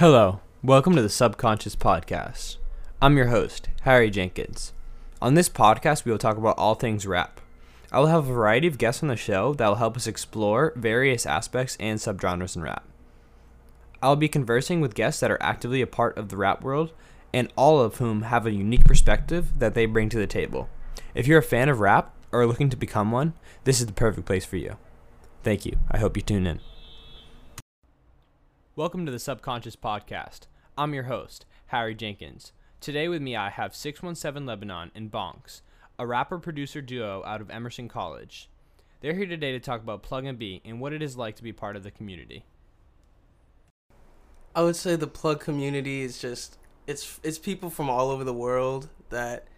Hello, welcome to the Subconscious Podcast. I'm your host, Harry Jenkins. On this podcast, we will talk about all things rap. I will have a variety of guests on the show that will help us explore various aspects and subgenres in rap. I will be conversing with guests that are actively a part of the rap world and all of whom have a unique perspective that they bring to the table. If you're a fan of rap or looking to become one, this is the perfect place for you. Thank you. I hope you tune in. Welcome to the Subconscious Podcast. I'm your host, Harry Jenkins. Today with me I have 617 Lebxanon and Bonx, a rapper producer duo out of Emerson College. They're here today to talk about Plug and B and what it is like to be part of the community. I would say the plug community is just it's it's people from all over the world that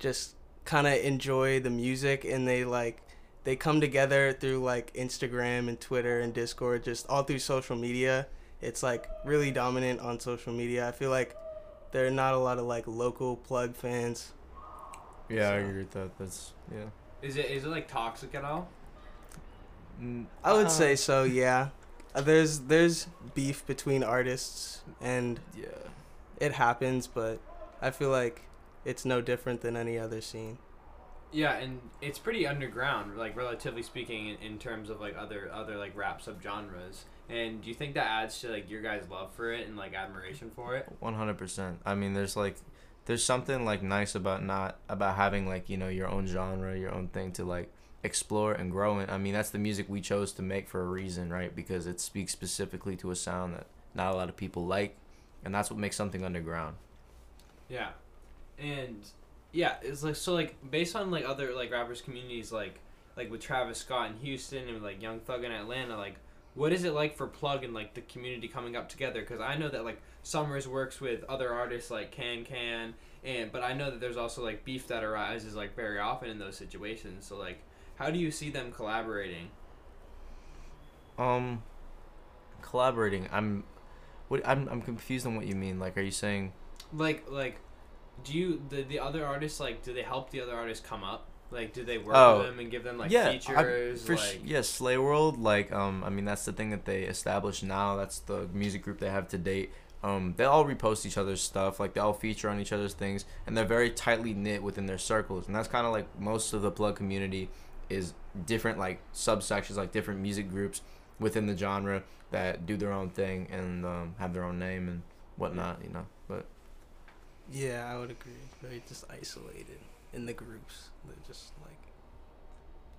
just kind of enjoy the music and they like they come together through like Instagram and Twitter and Discord just all through social media. It's like really dominant on social media. I feel like there are not a lot of like local plug fans. Yeah, I agree with that. That's yeah. Is it is it like toxic at all? Mm, I would uh, say so, yeah. Uh, There's there's beef between artists and yeah. it happens, but I feel like it's no different than any other scene. Yeah, and it's pretty underground, like relatively speaking, in, in terms of like other other like rap subgenres. And do you think that adds to like your guys' love for it and like admiration for it? One hundred percent. I mean, there's like, there's something like nice about not about having like you know your own genre, your own thing to like explore and grow in. I mean, that's the music we chose to make for a reason, right? Because it speaks specifically to a sound that not a lot of people like, and that's what makes something underground. Yeah, and yeah, it's like so like based on like other like rappers communities like like with Travis Scott in Houston and like Young Thug in Atlanta, like what is it like for Plug and like the community coming up together? Because I know that like Summrs works with other artists like Kankan, and but I know that there's also like beef that arises like very often in those situations. So like, how do you see them collaborating? Um, collaborating. I'm, what I'm I'm confused on what you mean. Like, are you saying? Like like, do you the the other artists like do they help the other artists come up? Like, do they work Oh. with them and give them like yeah, I- for like, yeah, Slayworld. Like, um, I mean, that's the thing that they established now. That's the music group they have to date. Um, they all repost each other's stuff. Like, they all feature on each other's things, and they're very tightly knit within their circles. And that's kind of like most of the plug community is different, like subsections, like different music groups within the genre that do their own thing and um, have their own name and whatnot. You know, but Yeah, I would agree. Very just isolated in the groups. They're just like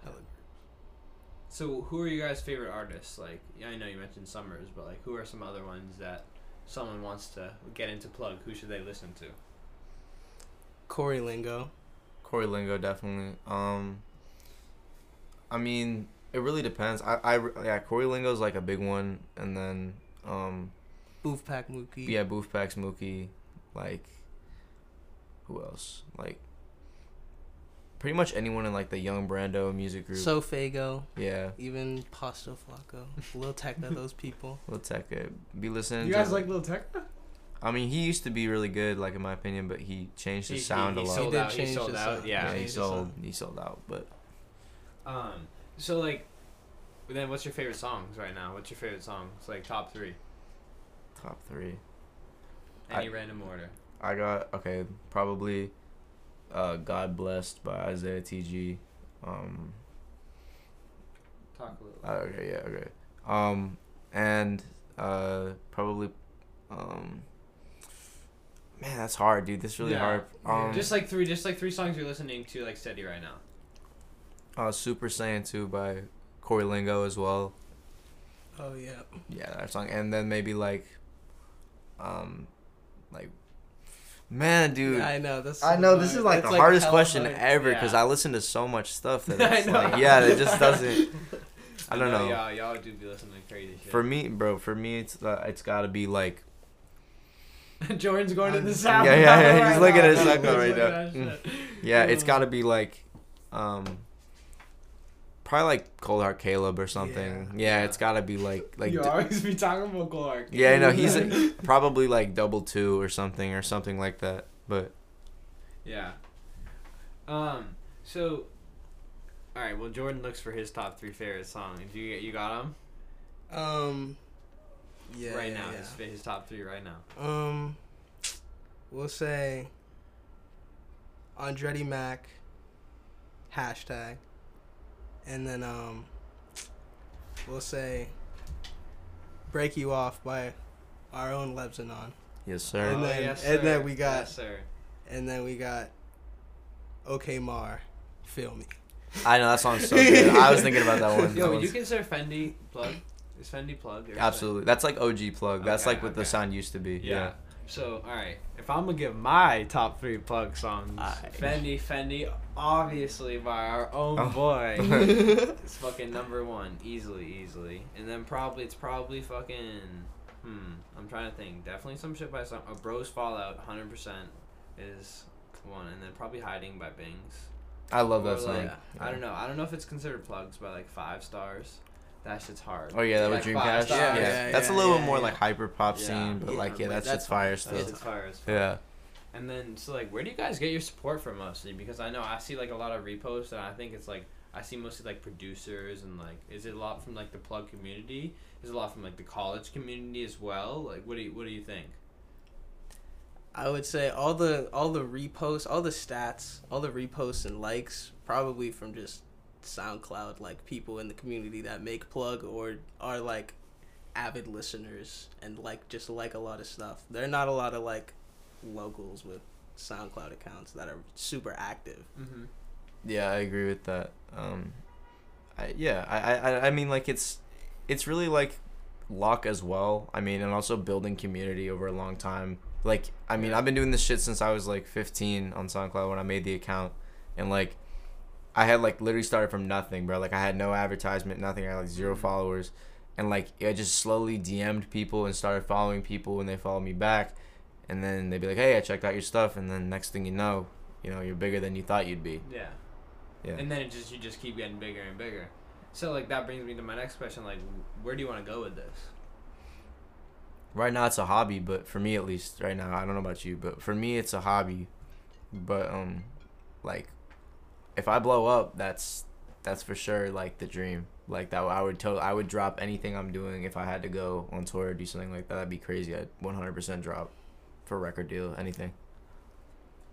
hella groups. So, who are you guys' favorite artists? Like, yeah, I know you mentioned Summrs, but like, who are some other ones that someone wants to get into plug? Who should they listen to? Corey Lingo. Corey Lingo definitely. Um, I mean, it really depends. I, I yeah, Corey Lingo's like a big one, and then um, Booth Pack Mookie. yeah, Booth Pack Mookie, like who else? Like pretty much anyone in like the Young Brando music group. So Fago. yeah, Even Pasto Flocco. Lil Tecca, those people. Lil Tecca. Be listening. You to, guys like Lil Tecca? I mean, he used to be really good, like in my opinion, but he changed his sound he a lot. sold He did out. He change sold out. sound. Yeah. yeah, he changed sold. He sold out, but Um. So like, then what's your favorite songs right now? What's your favorite songs? Like top three. top three. Any I- random order. I got okay, probably uh God Blessed by Isaiah TG. Um Talk a little. uh, okay, yeah, okay. Um and uh probably um Man, that's hard, dude. This is really Yeah. hard. Um just like three, just like three songs you're listening to like steady right now. uh Super Saiyan 2 by Corey Lingo as well. Oh yeah. Yeah, that song. And then maybe like um like Man, dude. I know this. I know this is like It's the hardest question hard. ever because Yeah. I listen to so much stuff that I it's know. like, yeah, it just doesn't. I don't know. Y'all, y'all do be listening to crazy shit. For me, bro, for me, it's uh, it's got to be like, Jordan's going to the Yeah, yeah, yeah, he's right looking now. at his He's right looking now. Mm. yeah, it's got to be like, um, probably like Cold Heart Caleb or something. Yeah, Yeah. it's got to be like like. you always be talking about Clark. yeah, I know he's a, probably like double two or something or something like that. But Yeah. Um. So. All right. Well, Jordan looks for his top three favorite songs. You you got them? Um, Yeah. right now. yeah. His, his top three right now. Um, we'll say Andretti Mac hashtag, and then um, we'll say "Break You Off" by our own Lebxanon, Yes, sir. And then- and then we got- yes, sir. and then we got "OK Mar," "Feel Me." I know that song's so good. I was thinking about that one. Yo, That would you one's- consider Fendi plug? Is Fendi plug? or Absolutely. That's like OG plug. That's Okay, like what the okay. sound used to be. Yeah. Yeah. So, all right, if I'm gonna give my top three plug songs. Fendi, Fendi, obviously by our own Oh. boy, it's fucking number one, easily, easily, and then probably it's probably fucking. Hmm, I'm trying to think. Definitely some shit by some. A Bros Fallout, hundred percent, is one, and then probably Hiding by Bings. I love Or that song. like, I don't know. I don't know if it's considered plugs by like five stars. That shit's hard. Oh yeah, that Like was five Dreamcast. Yeah, Yeah, yeah, that's a little yeah, bit more yeah. like hyper pop Yeah. scene, but Yeah, like yeah, but that's that's just fire fine. still. That shit's fire as fuck. Yeah. And then so like where do you guys get your support from mostly? Because I know I see like a lot of reposts and I think it's like I see mostly like producers and like is it a lot from like the plug community? Is it a lot from like the college community as well? Like what do you what do you think? I would say all the all the reposts, all the stats, all the reposts and likes, probably from just SoundCloud, like people in the community that make plug or are like avid listeners and like just like a lot of stuff. There are not a lot of like locals with SoundCloud accounts that are super active. Mm-hmm. Yeah, I agree with that. Um, I yeah, I, I I mean like it's it's really like luck as well. I mean, and also building community over a long time. Like I mean, I've been doing this shit since I was like 15 on SoundCloud when I made the account, and like I had like literally started from nothing, bro. Like I had no advertisement, nothing. I had like 0 Mhm. followers, and like I just slowly DM'd people and started following people, and they followed me back, and then they'd be like, "Hey, I checked out your stuff," and then next thing you know, you know, you're bigger than you thought you'd be. Yeah. Yeah. And then it just you just keep getting bigger and bigger. So like that brings me to my next question. Like, where do you want to go with this? right now it's a hobby but for me at least right now i don't know about you but for me it's a hobby but um like if i blow up that's that's for sure like the dream like that i would tell i would drop anything i'm doing if i had to go on tour or do something like that that'd be crazy i'd 100% drop for a record deal anything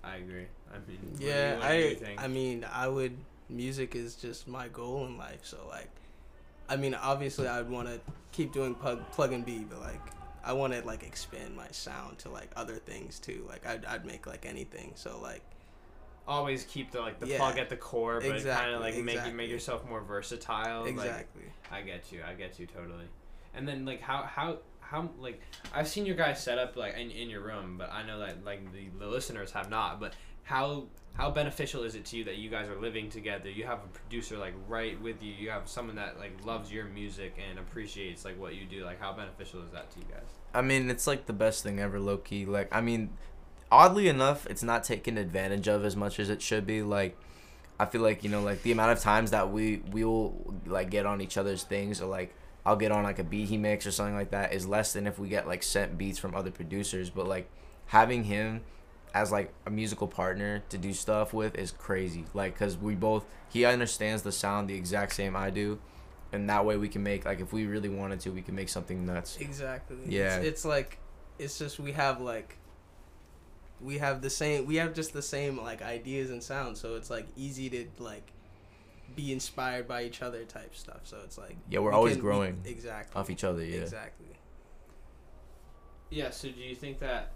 I agree. I mean, what do you- Yeah, what do you I think? I mean, I would music is just my goal in life, so like I mean, obviously I would want to keep doing plug plug and be, but like I want to like expand my sound to like other things too. Like I'd I'd make like anything. So like always keep the like the Yeah. plug at the core, but kind of like make you make yourself more versatile. like- exactly. I get you. I get you totally. And then like how how how like I've seen your guys set up like in, in your room, but I know that like the, the listeners have not. But how how beneficial is it to you that you guys are living together? You have a producer like right with you. You have someone that like loves your music and appreciates like what you do. Like how beneficial is that to you guys? I mean, it's like the best thing ever, low key. Like, I mean, oddly enough, it's not taken advantage of as much as it should be. Like, I feel like you know, like the amount of times that we we will like get on each other's things, or like I'll get on like a beat he makes or something like that, is less than if we get like sent beats from other producers. But like having him as like a musical partner to do stuff with is crazy. Like, cause we both he understands the sound the exact same I do. And that way we can make like if we really wanted to, we can make something nuts. Exactly. Yeah. It's, it's like it's just we have like we have the same we have just the same like ideas and sounds, so it's like easy to like be inspired by each other type stuff. So it's like Yeah, we're we always can- we- growing exactly. off each other. Yeah. Exactly. Yeah. So do you think that?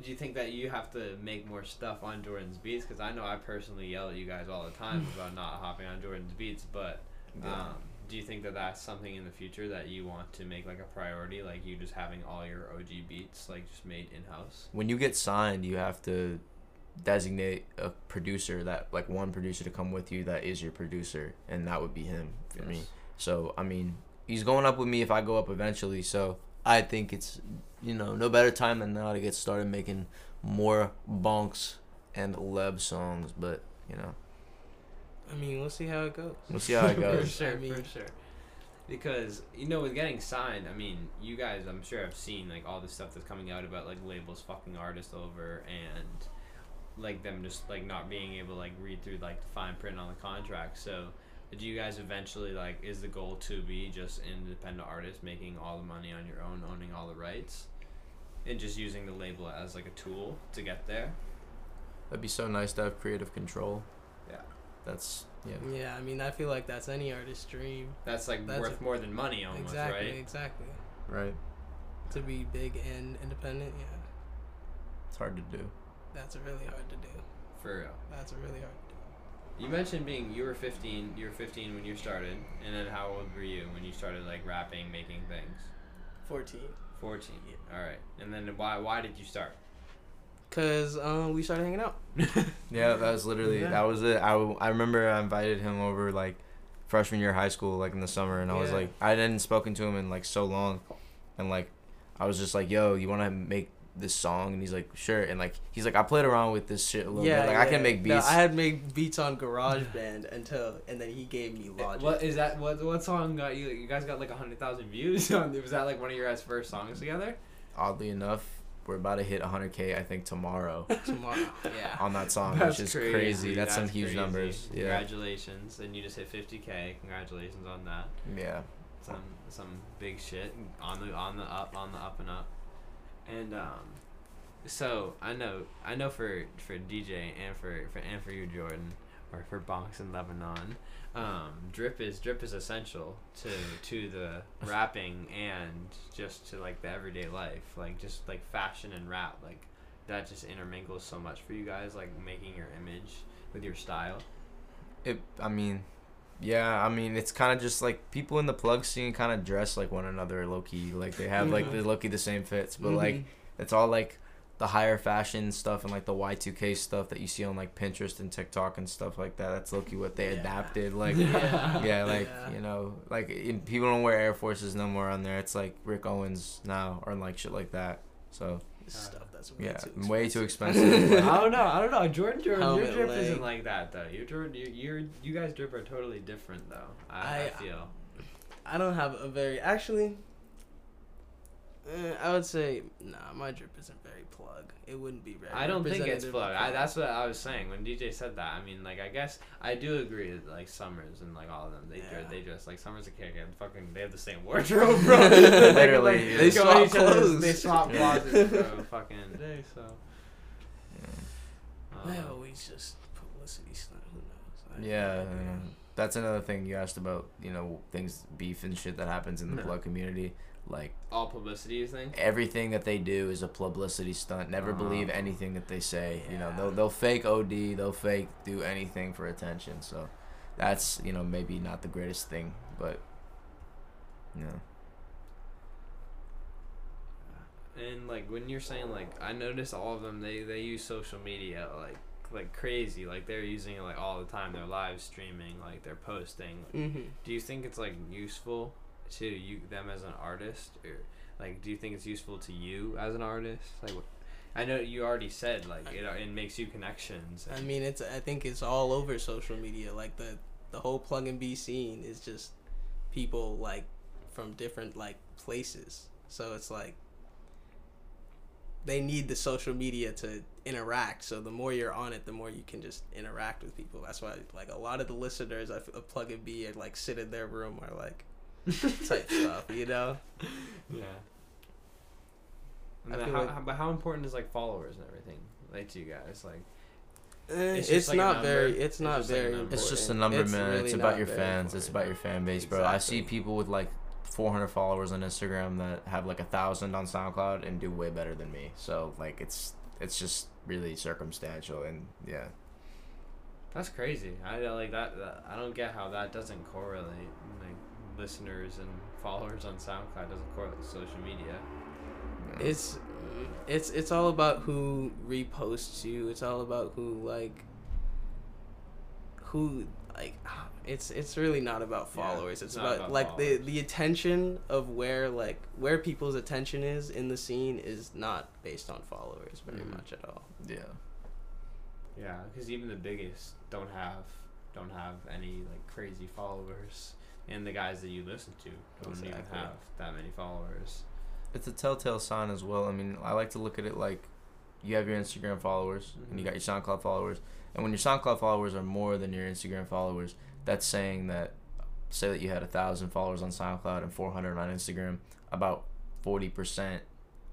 Do you think that you have to make more stuff on Jordan's beats? Because I know I personally yell at you guys all the time about not hopping on Jordan's beats. But um, do you think that that's something in the future that you want to make like a priority? Like you just having all your OG beats like just made in house? when you get signed, you have to designate a producer that like one producer to come with you that is your producer, and that would be him for me. So I mean, he's going up with me if I go up eventually. So I think it's you know no better time than now to get started making more bonx and leb songs. But you know I mean, we'll see how it goes. we'll see how it goes. for sure, I mean- for sure. Because you know, with getting signed, I mean, you guys, I'm sure have seen like all the stuff that's coming out about like labels fucking artists over and like them just like not being able to like read through like the fine print on the contract. So, do you guys eventually like is the goal to be just independent artists making all the money on your own owning all the rights and just using the label as like a tool to get there That'd be so nice to have creative control. Yeah. That's yeah. Yeah, I mean, I feel like that's any artist's dream. that's like That's worth a- more than money almost exactly, right exactly. Right. To be big and independent, yeah, It's hard to do. that's really hard to do. for real That's really hard to do. you mentioned being you were 15 you were 15 when you started and then how old were you when you started like rapping making things 14. 14 all right and then why why did you start Cause um, we started hanging out. Yeah, that was literally Yeah. that was it. I, I remember I invited him over like freshman year of high school, like in the summer, and I was like, I hadn't spoken to him in like so long, and like, I was just like, Yo, you want to make this song? And he's like, Sure. And like, he's like, I played around with this shit a little bit. Like, I can make beats No, beats. I had made beats on GarageBand until, and then he gave me Logic. What is that? What what song got you? You guys got like hundred thousand views. on Was that like one of your guys' first songs together? Oddly enough, we're about to hit 100k, I think tomorrow Tomorrow, yeah. on that song, That's which is crazy. That's, some huge crazy. numbers. Yeah. Congratulations, and you just hit fifty k. Congratulations on that. Yeah. Some some big shit on the on the up on the up and up. And um, so I know I know for for DJ and for for and for you Jordan or for Bonx in Lebxanon, um, drip is drip is essential to to the rapping and just to like the everyday life, like just like fashion and rap, like that just intermingles so much for you guys, like making your image with your style. It. I mean, yeah. I mean, it's kind of just like people in the plug scene kind of dress like one another, low key. Like they have like the low key the same fits, but like Mhm. it's all like the higher fashion stuff and like the Y2K stuff that you see on like Pinterest and TikTok and stuff like that. That's low what they Yeah. adapted. Like. Yeah. Yeah, like Yeah. you know, like in, people don't wear Air Forces no more on there. It's like Rick Owens now, or like shit like that. So This stuff that's way yeah, too way too expensive. expensive. I don't know. I don't know. Jordan, Jordan, your drip leg. isn't like that though. Your Jordan, your, your you guys drip are totally different though. I, I, I- feel. I don't have a very actually. Eh, I would say nah, my drip isn't very plug. It wouldn't be very. I don't think it's representative of plug. I, plug. that's what I was saying when DJ said that. I mean, like I guess I do agree that like Summrs and like all of them, they Yeah. drip, they just like Summrs and Kick and fucking they have the same wardrobe, bro. They can, Literally, like, yeah. They go swap in each other's- clothes. They swap Yeah. closets for a fucking day. So. I Uh, always just publicity stunt. Who knows? I- yeah, yeah. that's another thing you asked about. You know, things beef and shit that happens in the Yeah. plug community. Like all publicity, you think? everything that they do is a publicity stunt. Never Uh-huh. believe anything that they say. You know, they'll they'll fake OD. They'll fake do anything for attention. So that's you know maybe not the greatest thing, but you know. And like when you're saying like I notice all of them they they use social media like like crazy like they're using it like all the time they're live streaming like they're posting Mhm. do you think it's like useful to you them as an artist or like do you think it's useful to you as an artist like I know you already said like it, it makes you connections I mean, it's. I think it's all over social media. Like the the whole plug and be scene is just people like from different like places. So it's like they need the social media to interact. So the more you're on it, the more you can just interact with people. That's why like a lot of the listeners of plug and Be are like sit in their room or like type stuff. You know. yeah I And then feel how, like- how, but how important is like followers and everything like to you guys like Eh, It's It's, like not very. It's, It's not just like very. number. It's just a important. number, man. really it's about your very fans. It's about your fan base, bro. I see people with like 400 followers on Instagram that have like a thousand on SoundCloud and do way better than me. So like, it's it's just really circumstantial, and yeah, That's crazy. I like that, that. I don't get how that doesn't correlate. Like listeners and followers on SoundCloud doesn't correlate with social media. yeah. It's it's it's all about who reposts you. It's all about who like who like it's it's really not about Yeah, followers. it's it's about, about like the followers. the attention of where like where people's attention is in the scene is not based on followers very Mhm. much at all. yeah. Yeah, because even the biggest don't have don't have any like crazy followers, and the guys that you listen to don't even have that many followers. It's a telltale sign as well. I mean, I like to look at it like you have your Instagram followers and you Mhm. got your SoundCloud followers, and when your SoundCloud followers are more than your Instagram followers, that's saying that say that you had a thousand followers on SoundCloud and 400 on Instagram, about 40%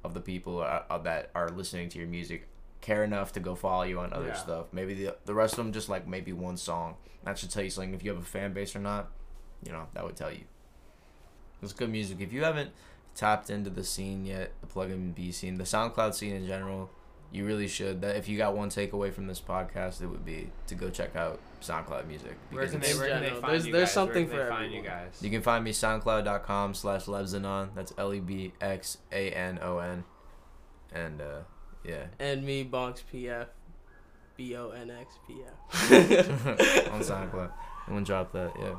of the people are, are that are listening to your music care enough to go follow you on other Yeah. stuff. Maybe the the rest of them just like maybe one song. That should tell you something if you have a fan base or not. You know that would tell you. It's good music. If you haven't tapped into the scene yet, the plug and B scene, the SoundCloud scene in general, you really should. That if you got one takeaway from this podcast, it would be to go check out SoundCloud music. Where because can they, it's- where can they general, find there's- you there's guys? something where can for they find you everyone. guys? You can find me soundcloud.com slash lebxanon. That's L E B X A N O N. And uh yeah. And me, Bonx PF. B O N X P F. On SoundCloud. I'm gonna drop that, yeah.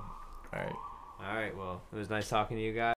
Alright. All right. Well, it was nice talking to you guys.